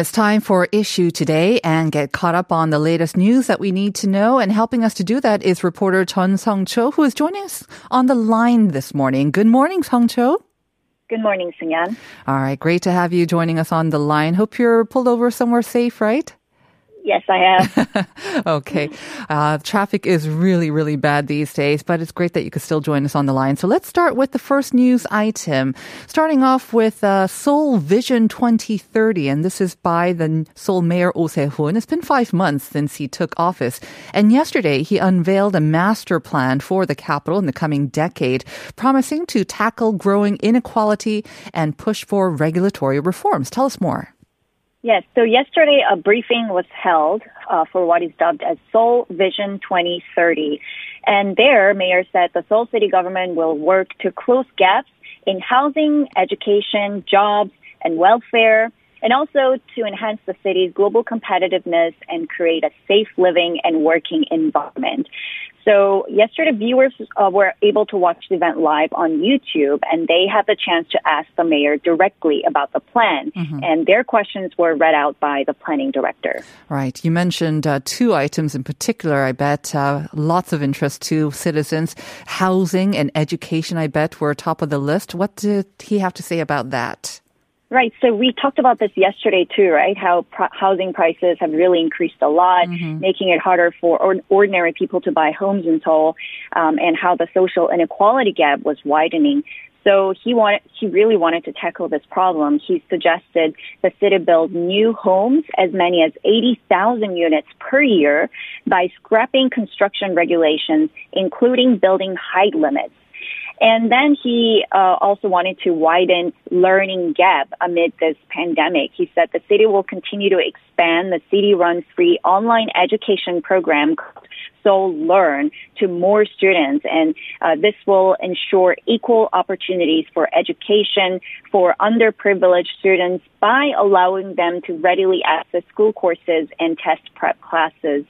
It's time for issue today and get caught up on the latest news that we need to know. And helping us to do that is reporter Chun Song Cho, who is joining us on the line this morning. Good morning, Song Cho. Good morning, Sunyan. All right, great to have you joining us on the line. Hope you're pulled over somewhere safe, right? Yes, I have. okay. Uh, traffic is really, really bad these days, but it's great that you could still join us on the line. So let's start with the first news item. Starting off with uh, Seoul Vision 2030, and this is by the Seoul Mayor Oh Se-hoon. It's been five months since he took office, and yesterday he unveiled a master plan for the capital in the coming decade, promising to tackle growing inequality and push for regulatory reforms. Tell us more. Yes, so yesterday a briefing was held uh, for what is dubbed as Seoul Vision 2030. And there, Mayor said the Seoul city government will work to close gaps in housing, education, jobs, and welfare, and also to enhance the city's global competitiveness and create a safe living and working environment. So yesterday, viewers uh, were able to watch the event live on YouTube, and they had the chance to ask the mayor directly about the plan. Mm-hmm. And their questions were read out by the planning director. Right. You mentioned uh, two items in particular. I bet uh, lots of interest to citizens. Housing and education. I bet were top of the list. What did he have to say about that? Right. So we talked about this yesterday too, right? How housing prices have really increased a lot, mm-hmm. making it harder for or- ordinary people to buy homes in Seoul, um, and how the social inequality gap was widening. So he wanted, he really wanted to tackle this problem. He suggested the city build new homes, as many as 80,000 units per year, by scrapping construction regulations, including building height limits. And then he uh, also wanted to widen learning gap amid this pandemic. He said the city will continue to expand the city-run free online education program Seoul Learn to more students, and uh, this will ensure equal opportunities for education for underprivileged students by allowing them to readily access school courses and test prep classes.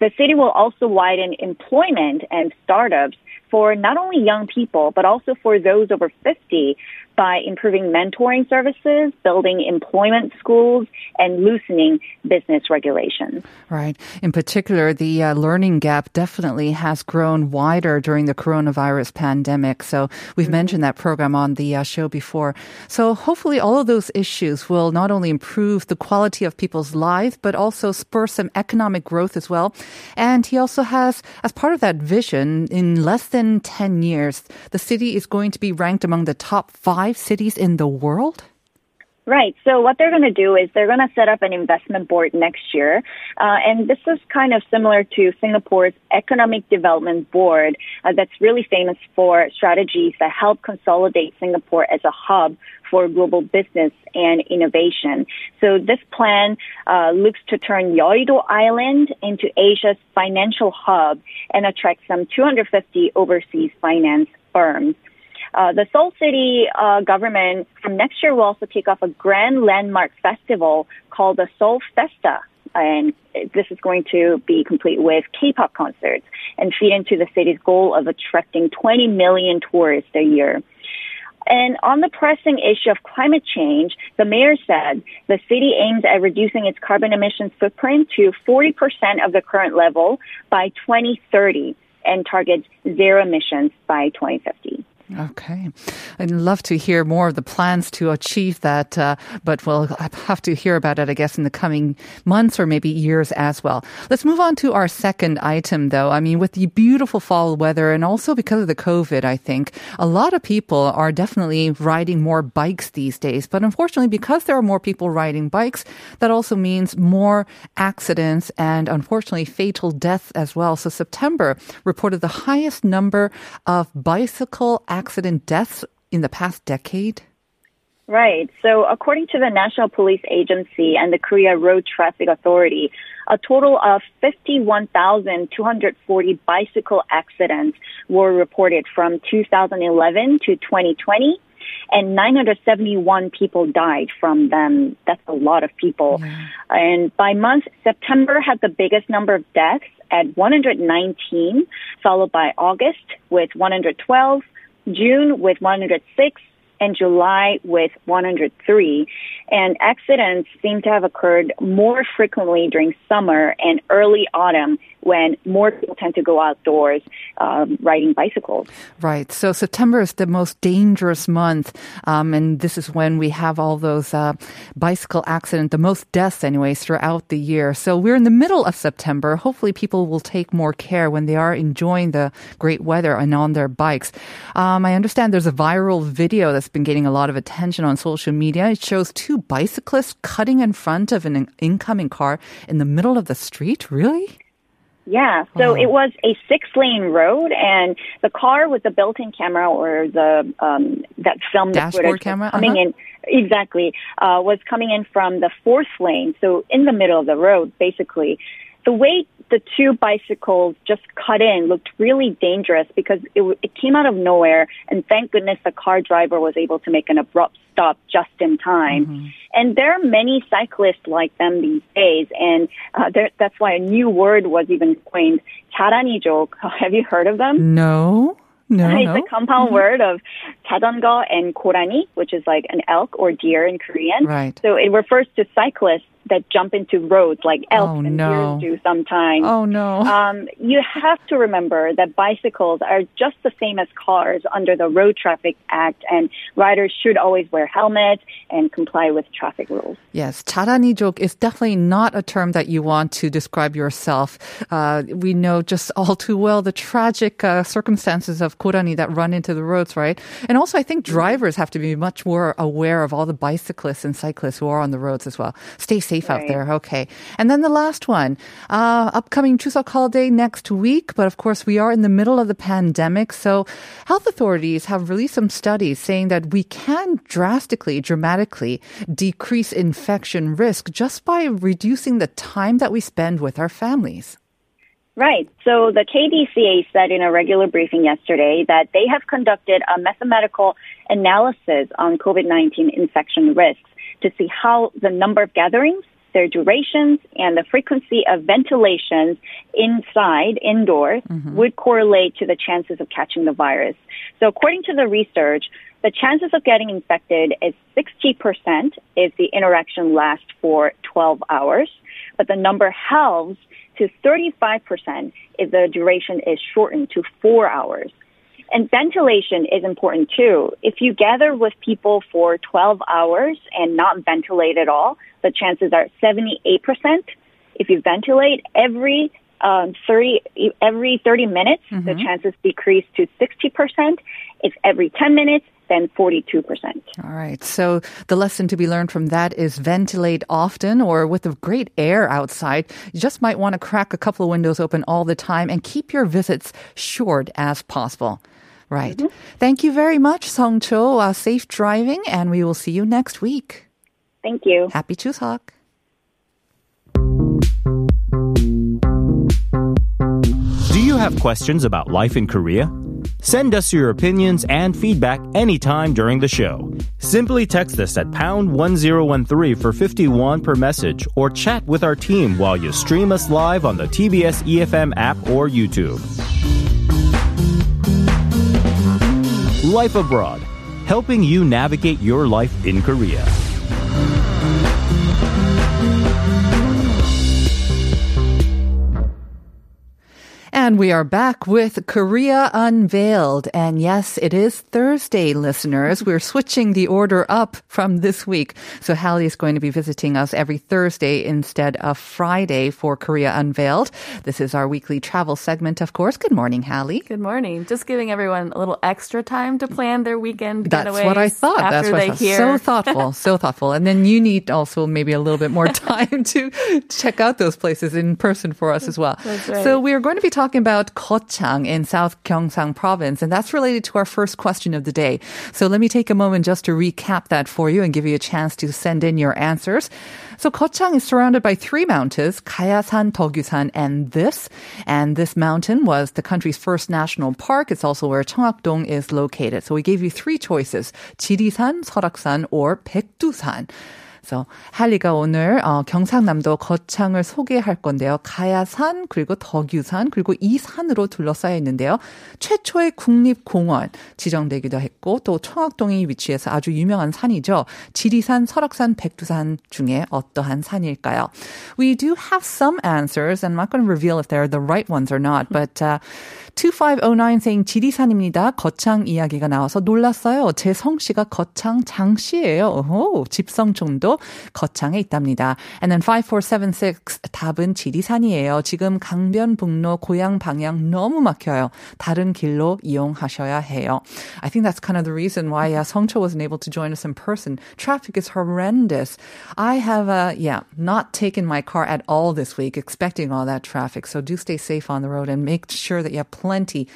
The city will also widen employment and startups for not only young people, but also for those over 50 by improving mentoring services, building employment schools, and loosening business regulations. Right. In particular, the uh, learning gap definitely has grown wider during the coronavirus pandemic. So we've mm-hmm. mentioned that program on the uh, show before. So hopefully all of those issues will not only improve the quality of people's lives, but also spur some economic growth as well. And he also has, as part of that vision, in less than 10 years, the city is going to be ranked among the top five five cities in the world? Right. So what they're going to do is they're going to set up an investment board next year. Uh, and this is kind of similar to Singapore's Economic Development Board uh, that's really famous for strategies that help consolidate Singapore as a hub for global business and innovation. So this plan uh, looks to turn Yeouido Island into Asia's financial hub and attract some 250 overseas finance firms. Uh, the Seoul City uh, government from next year will also kick off a grand landmark festival called the Seoul Festa. And this is going to be complete with K-pop concerts and feed into the city's goal of attracting 20 million tourists a year. And on the pressing issue of climate change, the mayor said the city aims at reducing its carbon emissions footprint to 40% of the current level by 2030 and targets zero emissions by 2050. Okay. I'd love to hear more of the plans to achieve that, uh, but we'll have to hear about it, I guess, in the coming months or maybe years as well. Let's move on to our second item, though. I mean, with the beautiful fall weather and also because of the COVID, I think a lot of people are definitely riding more bikes these days. But unfortunately, because there are more people riding bikes, that also means more accidents and unfortunately fatal deaths as well. So September reported the highest number of bicycle accidents accident deaths in the past decade? Right. So according to the National Police Agency and the Korea Road Traffic Authority, a total of 51,240 bicycle accidents were reported from 2011 to 2020 and 971 people died from them. That's a lot of people. Yeah. And by month, September had the biggest number of deaths at 119, followed by August with 112, June with 106, and July with 103. And accidents seem to have occurred more frequently during summer and early autumn when more people tend to go outdoors um, riding bicycles. Right. So September is the most dangerous month, um, and this is when we have all those uh, bicycle accidents, the most deaths, anyways, throughout the year. So we're in the middle of September. Hopefully, people will take more care when they are enjoying the great weather and on their bikes. Um, I understand there's a viral video that's been getting a lot of attention on social media. It shows two bicyclists cutting in front of an incoming car in the middle of the street. Really? Yeah, so oh. it was a six lane road, and the car with the built in camera or the um, that filmed Dashboard camera coming uh-huh. in exactly uh, was coming in from the fourth lane, so in the middle of the road, basically The way the two bicycles just cut in looked really dangerous because it, it came out of nowhere, and thank goodness the car driver was able to make an abrupt stop just in time. Mm-hmm. And there are many cyclists like them these days, and uh, that's why a new word was even coined, joke. Have you heard of them? No. No, it's no. a compound mm-hmm. word of 자전거 and korani, which is like an elk or deer in Korean. Right. So it refers to cyclists that jump into roads like elk oh, and no. deer do sometimes. Oh no! Um, you have to remember that bicycles are just the same as cars under the Road Traffic Act, and riders should always wear helmets and comply with traffic rules. Yes, joke is definitely not a term that you want to describe yourself. Uh, we know just all too well the tragic uh, circumstances of korani that run into the roads, right? And also, I think drivers have to be much more aware of all the bicyclists and cyclists who are on the roads as well. Stay safe safe right. out there. Okay. And then the last one, uh, upcoming Chuseok holiday next week. But of course, we are in the middle of the pandemic. So health authorities have released some studies saying that we can drastically, dramatically decrease infection risk just by reducing the time that we spend with our families. Right. So the KDCA said in a regular briefing yesterday that they have conducted a mathematical analysis on COVID-19 infection risks to see how the number of gatherings, their durations, and the frequency of ventilations inside, indoors, mm-hmm. would correlate to the chances of catching the virus. So according to the research, the chances of getting infected is 60% if the interaction lasts for 12 hours, but the number halves to 35% if the duration is shortened to four hours. And ventilation is important too. If you gather with people for 12 hours and not ventilate at all, the chances are 78%. If you ventilate every um, 30 every 30 minutes, mm-hmm. the chances decrease to 60%. If every 10 minutes, then 42%. All right. So the lesson to be learned from that is ventilate often or with the great air outside. You just might want to crack a couple of windows open all the time and keep your visits short as possible. Right. Mm-hmm. Thank you very much, Song Cho. Uh, safe driving, and we will see you next week. Thank you. Happy Chuseok. Do you have questions about life in Korea? Send us your opinions and feedback anytime during the show. Simply text us at pound 1013 for 51 per message or chat with our team while you stream us live on the TBS EFM app or YouTube. Life Abroad, helping you navigate your life in Korea. And we are back with Korea Unveiled. And yes, it is Thursday, listeners. We're switching the order up from this week. So Hallie is going to be visiting us every Thursday instead of Friday for Korea Unveiled. This is our weekly travel segment, of course. Good morning, Hallie. Good morning. Just giving everyone a little extra time to plan their weekend getaway. That's what I thought. After That's what they I thought. hear. So thoughtful, so thoughtful. And then you need also maybe a little bit more time to check out those places in person for us as well. Right. So we are going to be talking talking about Kochang in South Gyeongsang province, and that's related to our first question of the day. So let me take a moment just to recap that for you and give you a chance to send in your answers. So Kochang is surrounded by three mountains, Kayasan, Deogyu-san, and this. And this mountain was the country's first national park. It's also where Cheonghakdong is located. So we gave you three choices, Jirisan, Seoraksan, or Baekdu-san. 그래서 할리가 오늘 어, 경상남도 거창을 소개할 건데요. 가야산 그리고 덕유산 그리고 이 산으로 둘러싸여 있는데요. 최초의 국립공원 지정되기도 했고 또 청학동이 위치해서 아주 유명한 산이죠. 지리산, 설악산, 백두산 중에 어떠한 산일까요? We do have some answers and I'm not going to reveal if they're the right ones or not, but uh, 2509 saying 지리산입니다. 거창 이야기가 나와서 놀랐어요. 제 성씨가 거창 장씨예요. 오, 집성촌도 거창에 있답니다. And then 5476 답은 지리산이에요. 지금 강변북로 고향 방향 너무 막혀요. 다른 길로 이용하셔야 해요. I think that's kind of the reason why uh, 성초 wasn't able to join us in person. Traffic is horrendous. I have, uh, yeah, not taken my car at all this week, expecting all that traffic. So do stay safe on the road and make sure that you have plenty, plenty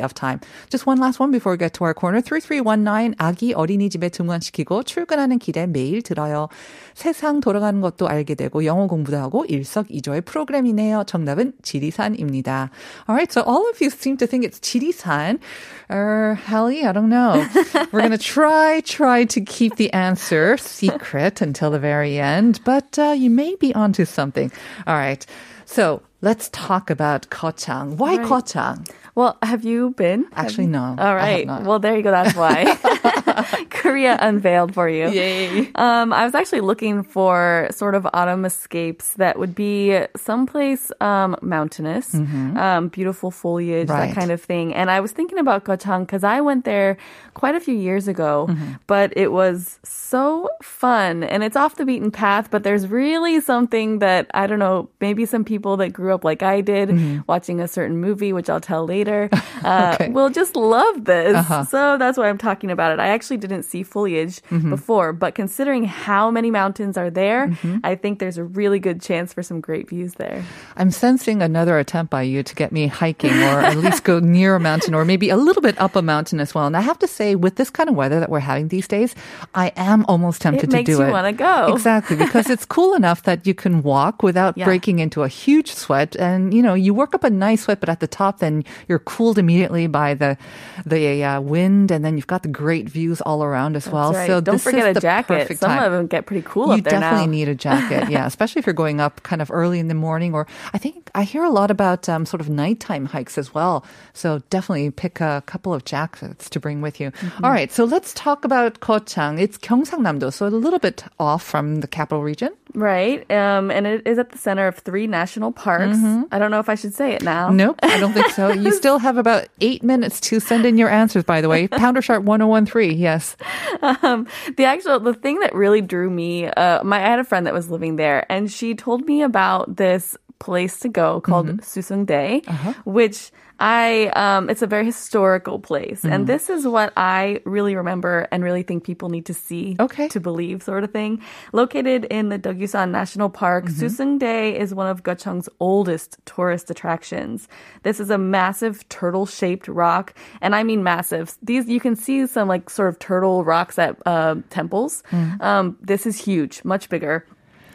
of time. Just one last one before we get to our corner. 3319 아기 어린이집에 등원시키고 출근하는 길에 매일 들어요. 세상 돌아가는 것도 알게 되고 영어 공부도 하고 일석이조의 프로그램이네요. 정답은 지리산입니다. Alright, so all of you seem to think it's 지리산. Or Hallie, I don't know. We're going to try, try to keep the answer secret until the very end, but uh, you may be onto something. Alright, so let's talk about Kochang. Why Right. Kochang? Well, have you been? Actually, no. All right. I have not. Well, there you go. That's why. Korea unveiled for you. Yay. Um, I was actually looking for sort of autumn escapes that would be someplace um, mountainous, um, beautiful foliage, Mm-hmm. Right. that kind of thing. And I was thinking about Geochang because I went there quite a few years ago, Mm-hmm. but it was so fun and it's off the beaten path. But there's really something that I don't know. Maybe some people that grew like I did, watching a certain movie, which I'll tell later, uh, Mm-hmm. Okay. will just love this. Uh-huh. So that's why I'm talking about it. I actually didn't see foliage Mm-hmm. before, but considering how many mountains are there, Mm-hmm. I think there's a really good chance for some great views there. I'm sensing another attempt by you to get me hiking or at least go near a mountain or maybe a little bit up a mountain as well. And I have to say, with this kind of weather that we're having these days, I am almost tempted to do It to makes you it. wanna go. Exactly, because it's cool enough that you can walk without Yeah. breaking into a huge sweat. And, you know, you work up a nice sweat, but at the top, then you're cooled immediately by the, the uh, wind. And then you've got the great views all around as well. Right. So Don't this forget is a the jacket. perfect Some time of them get pretty cool you up there definitely now. need a jacket, yeah, especially if you're going up kind of early in the morning. Or I think I hear a lot about um, sort of nighttime hikes as well. So definitely pick a couple of jackets to bring with you. Mm-hmm. All right, so let's talk about Geochang. It's Gyeongsangnam-do, so a little bit off from the capital region. Right. Um, and it is at the center of three national parks. I don't know if I should say it now. Mm-hmm. Nope, I don't think so. You still have about eight minutes to send in your answers, by the way. Pounder sharp 1013, yes. um, the actual the thing that really drew me uh, my I had a friend that was living there and she told me about this place to go called Mm-hmm. Suseungdae Uh-huh. which I um, it's a very historical place Mm. and this is what I really remember and really think people need to see Okay. to believe sort of thing located in the Deogyusan National Park Mm-hmm. Suseungdae is one of Geochang's oldest tourist attractions this is a massive turtle shaped rock and I mean massive these you can see some like sort of turtle rocks at uh, temples Mm. um, this is huge much bigger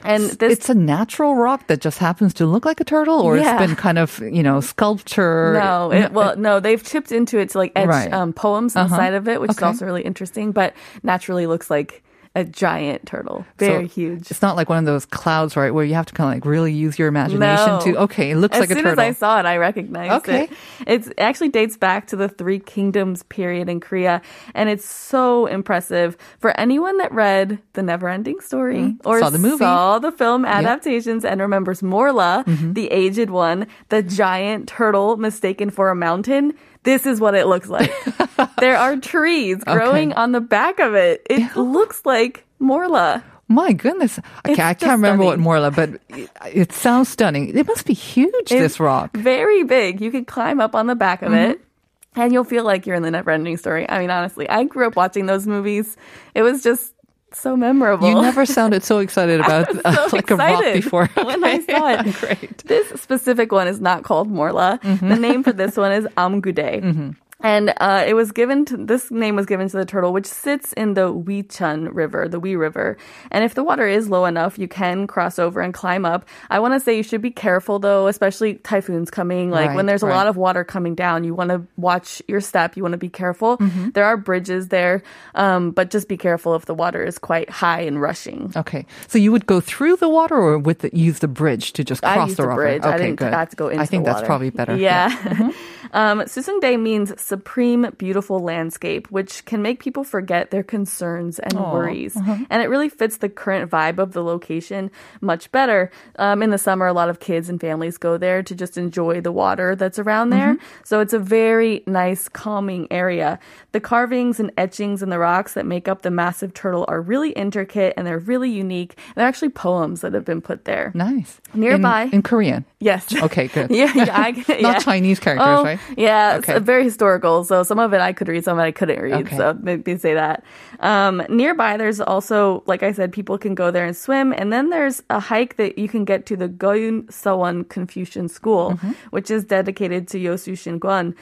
and this It's a natural rock that just happens to look like a turtle, or Yeah. it's been kind of, you know, sculpture. No, it, well, no, they've chipped into it to like etch Right. um, poems Uh-huh. side of it, which Okay. is also really interesting. But naturally, looks like a giant turtle, very So huge. It's not like one of those clouds, right, where you have to kind of like really use your imagination No. to. Okay, it looks as like a turtle. as soon as I saw it, I recognized Okay. it. It's, it actually dates back to the Three Kingdoms period in Korea, and it's so impressive for anyone that read The Neverending Story or Mm. Saw the movie. saw the film adaptations and remembers Morla, Mm-hmm. the aged one, the giant turtle mistaken for a mountain. This is what it looks like. there are trees growing on the back of it. It looks like Morla. My goodness, okay, It's I can't remember what. Morla, but it, it sounds stunning. It must be huge. this rock. Very big. You can climb up on the back of it. Mm-hmm. And you'll feel like you're in the never ending story. I mean, honestly, I grew up watching those movies. It was just so memorable. You never sounded so excited about uh, so like a rock excited before. when I saw it. Great. This specific one is not called Morla. The name for this one is Amgude. And uh, it was given to this name was given to the turtle, which sits in the Wicheon River, the Wee River. And if the water is low enough, you can cross over and climb up. I want to say you should be careful though, especially typhoons coming. Like Right, when there's a right. lot of water coming down, you want to watch your step. You want to be careful. There are bridges there, um, but just be careful if the water is quite high and rushing. Okay, so you would go through the water, or with the, use the bridge to just I cross used the the rock? bridge. Okay, I didn't good. have to go into I think the that's probably better. Yeah. Um, Suseungdae means supreme, beautiful landscape, which can make people forget their concerns and worries. uh-huh. And it really fits the current vibe of the location much better. Um, in the summer, a lot of kids and families go there to just enjoy the water that's around there. Mm-hmm. So it's a very nice, calming area. The carvings and etchings in the rocks that make up the massive turtle are really intricate and they're really unique. They're actually poems that have been put there. Nice. Nearby. in, in Korean. Yes. Okay, good. yeah, yeah, I, Not. Chinese characters, Oh, right? Yeah, it's Okay. uh, very historical. So some of it I could read, some of it I couldn't read. Okay. So maybe say that. Um, nearby, there's also, like I said, people can go there and swim. And then there's a hike that you can get to the Guyeon Seowon Confucian School, Mm-hmm. which is dedicated to Yosu Shin Shinguan.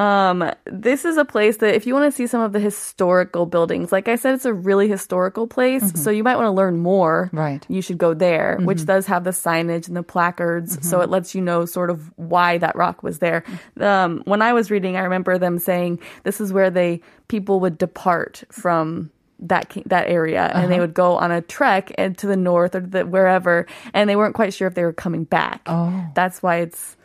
Um, this is a place that if you want to see some of the historical buildings, like I said, it's a really historical place. So you might want to learn more. Mm-hmm. Right. Mm-hmm. You should go there, which does have the signage and the placards. So it lets you know sort of why that rock was there. Um, when I was reading, I remember them saying this is where they, people would depart from that that area and Uh-huh. they would go on a trek and to the north or the, wherever and they weren't quite sure if they were coming back. Oh. That's why it's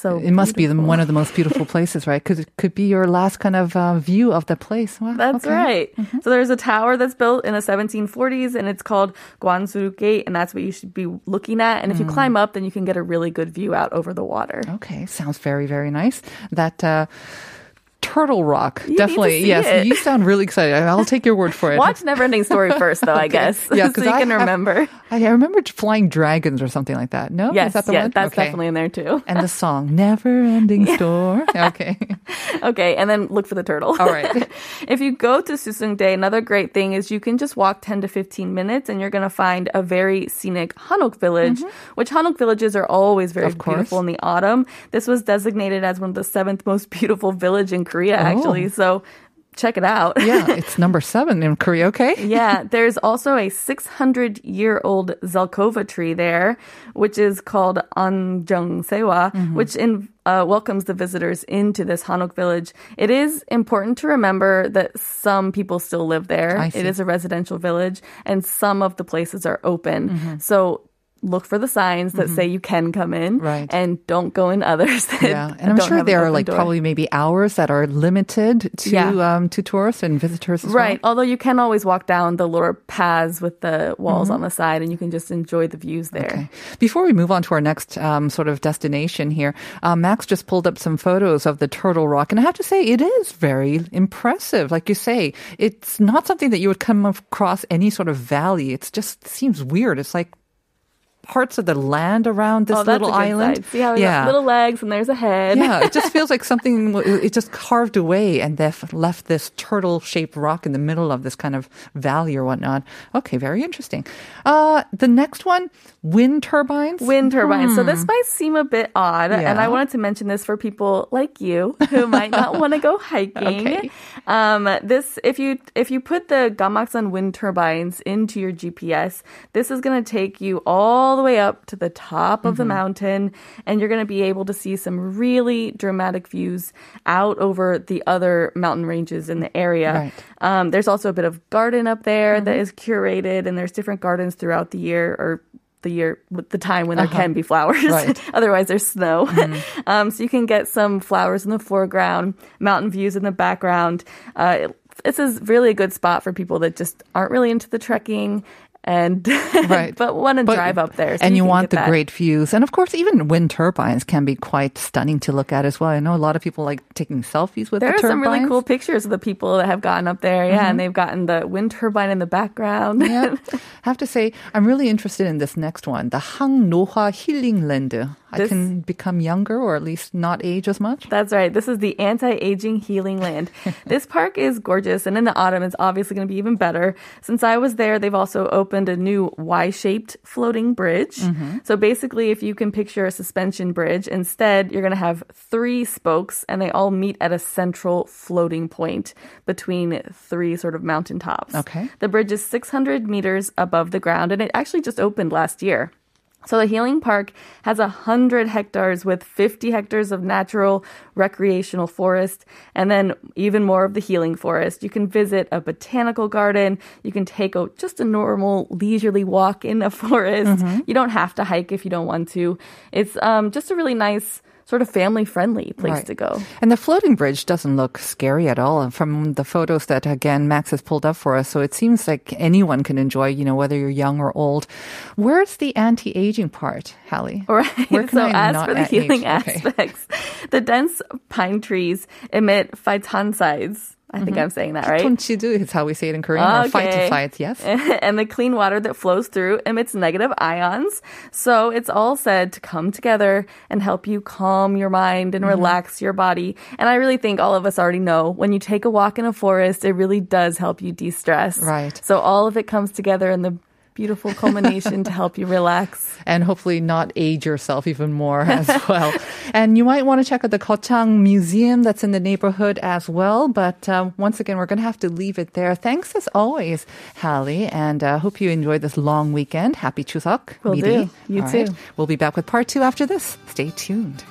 so It must be the, one of the most beautiful places, right? Because it could be your last kind of uh, view of the place. Wow, That's okay. right. Mm-hmm. So there's a tower that's built in the 1740s and it's called Gwansuru Gate and that's what you should be looking at. And if you Mm. climb up, then you can get a really good view out over the water. Okay, sounds very, very nice. That uh, Turtle Rock, You definitely. yes, it. you sound really excited. I'll take your word for it. Watch Neverending Story first, though, I guess, Yeah, so you I can have- remember. I, remember flying dragons or something like that. No, Yes, is that the yeah, one? that's Okay. definitely in there too. And the song "Never Ending Story." Okay, Okay, and then look for the turtle. All right. if you go to Suseungdae, another great thing is you can just walk 10 to 15 minutes and you're going to find a very scenic Hanok village, which Hanok villages are always very Mm-hmm. Beautiful in the autumn. This was designated as one of the seventh most beautiful village in Korea, actually. Oh. So check it out. yeah, it's number seven in Korea. Okay, Yeah, there's also a 600 year old Zelkova tree there, which is called Anjung Sewa, Mm-hmm. which in, uh, welcomes the visitors into this Hanok village. It is important to remember that some people still live there. It is a residential village, and some of the places are open. Mm-hmm. So look for the signs that say you can come in, Right. and don't go in others. Yeah, and I'm sure an there are like door. probably maybe hours that are limited to Yeah. um, to tourists and visitors. As Right. Well. Although you can always walk down the lower paths with the walls Mm-hmm. on the side and you can just enjoy the views there. Okay. Before we move on to our next um, sort of destination here, uh, Max just pulled up some photos of the Turtle Rock, and I have to say it is very impressive. Like you say, it's not something that you would come across any sort of valley. It just seems weird. It's like parts of the land around this oh, little island. See how yeah. got little legs and there's a head. yeah, it just feels like something. It just carved away and they've left this turtle-shaped rock in the middle of this kind of valley or whatnot. Okay, very interesting. Uh, the next one, wind turbines. Wind turbines. So this might seem a bit odd, and I wanted to mention this for people like you who might not want to go hiking. Okay. Um, this, if you if you put the Gamaksan wind turbines into your GPS, this is going to take you all the way up to the top of the mountain, and you're going to be able to see some really dramatic views out over the other mountain ranges in the area. Right. Um, there's also a bit of garden up there that is curated, and there's different gardens throughout the year or the year, with the time when there can be flowers. Right. Otherwise, there's snow. um, so you can get some flowers in the foreground, mountain views in the background. Uh, this is really a good spot for people that just aren't really into the trekking and Right. but want to drive up there. So and you, can want the that. great views. And of course, even wind turbines can be quite stunning to look at as well. I know a lot of people like taking selfies with There the are some really cool pictures of the people that have gotten up there. Yeah, and mm-hmm. they've gotten the wind turbine in the background. yeah. I have to say, I'm really interested in this next one, the Hang Nohwa Healing Land. I This- can become younger or at least not age as much. That's right. This is the anti-aging healing land. this park is gorgeous, and in the autumn, it's obviously going to be even better. Since I was there, they've also opened a new Y-shaped floating bridge. Mm-hmm. So basically, if you can picture a suspension bridge, instead you're going to have three spokes, and they all meet at a central floating point between three sort of mountain tops. Okay. The bridge is 600 meters above the ground, and it actually just opened last year. So the Healing Park has 100 hectares with 50 hectares of natural recreational forest and then even more of the healing forest. You can visit a botanical garden. You can take a, just a normal leisurely walk in a forest. You don't have to hike if you don't want to. It's um, just a really nice sort of family friendly place Right. to go. And the floating bridge doesn't look scary at all from the photos that again Max has pulled up for us. So it seems like anyone can enjoy, you know, whether you're young or old. Where's the anti-aging part, Hallie? Right. Where can so I as not for the age? healing Okay. aspects, the dense pine trees emit phytoncides. I think I'm saying that right. Tonchidu is how we say it in Korean. Or fight to fight, yes. and the clean water that flows through emits negative ions. So it's all said to come together and help you calm your mind Mm-hmm. and relax your body. And I really think all of us already know when you take a walk in a forest, it really does help you de stress. Right. So all of it comes together in the beautiful culmination to help you relax. and hopefully not age yourself even more as well. And you might want to check out the Kochang Museum that's in the neighborhood as well. But um, once again, we're going to have to leave it there. Thanks as always, Hallie, and uh, hope you enjoyed this long weekend. Happy Chuseok. Will do. You All right. too. We'll be back with part two after this. Stay tuned.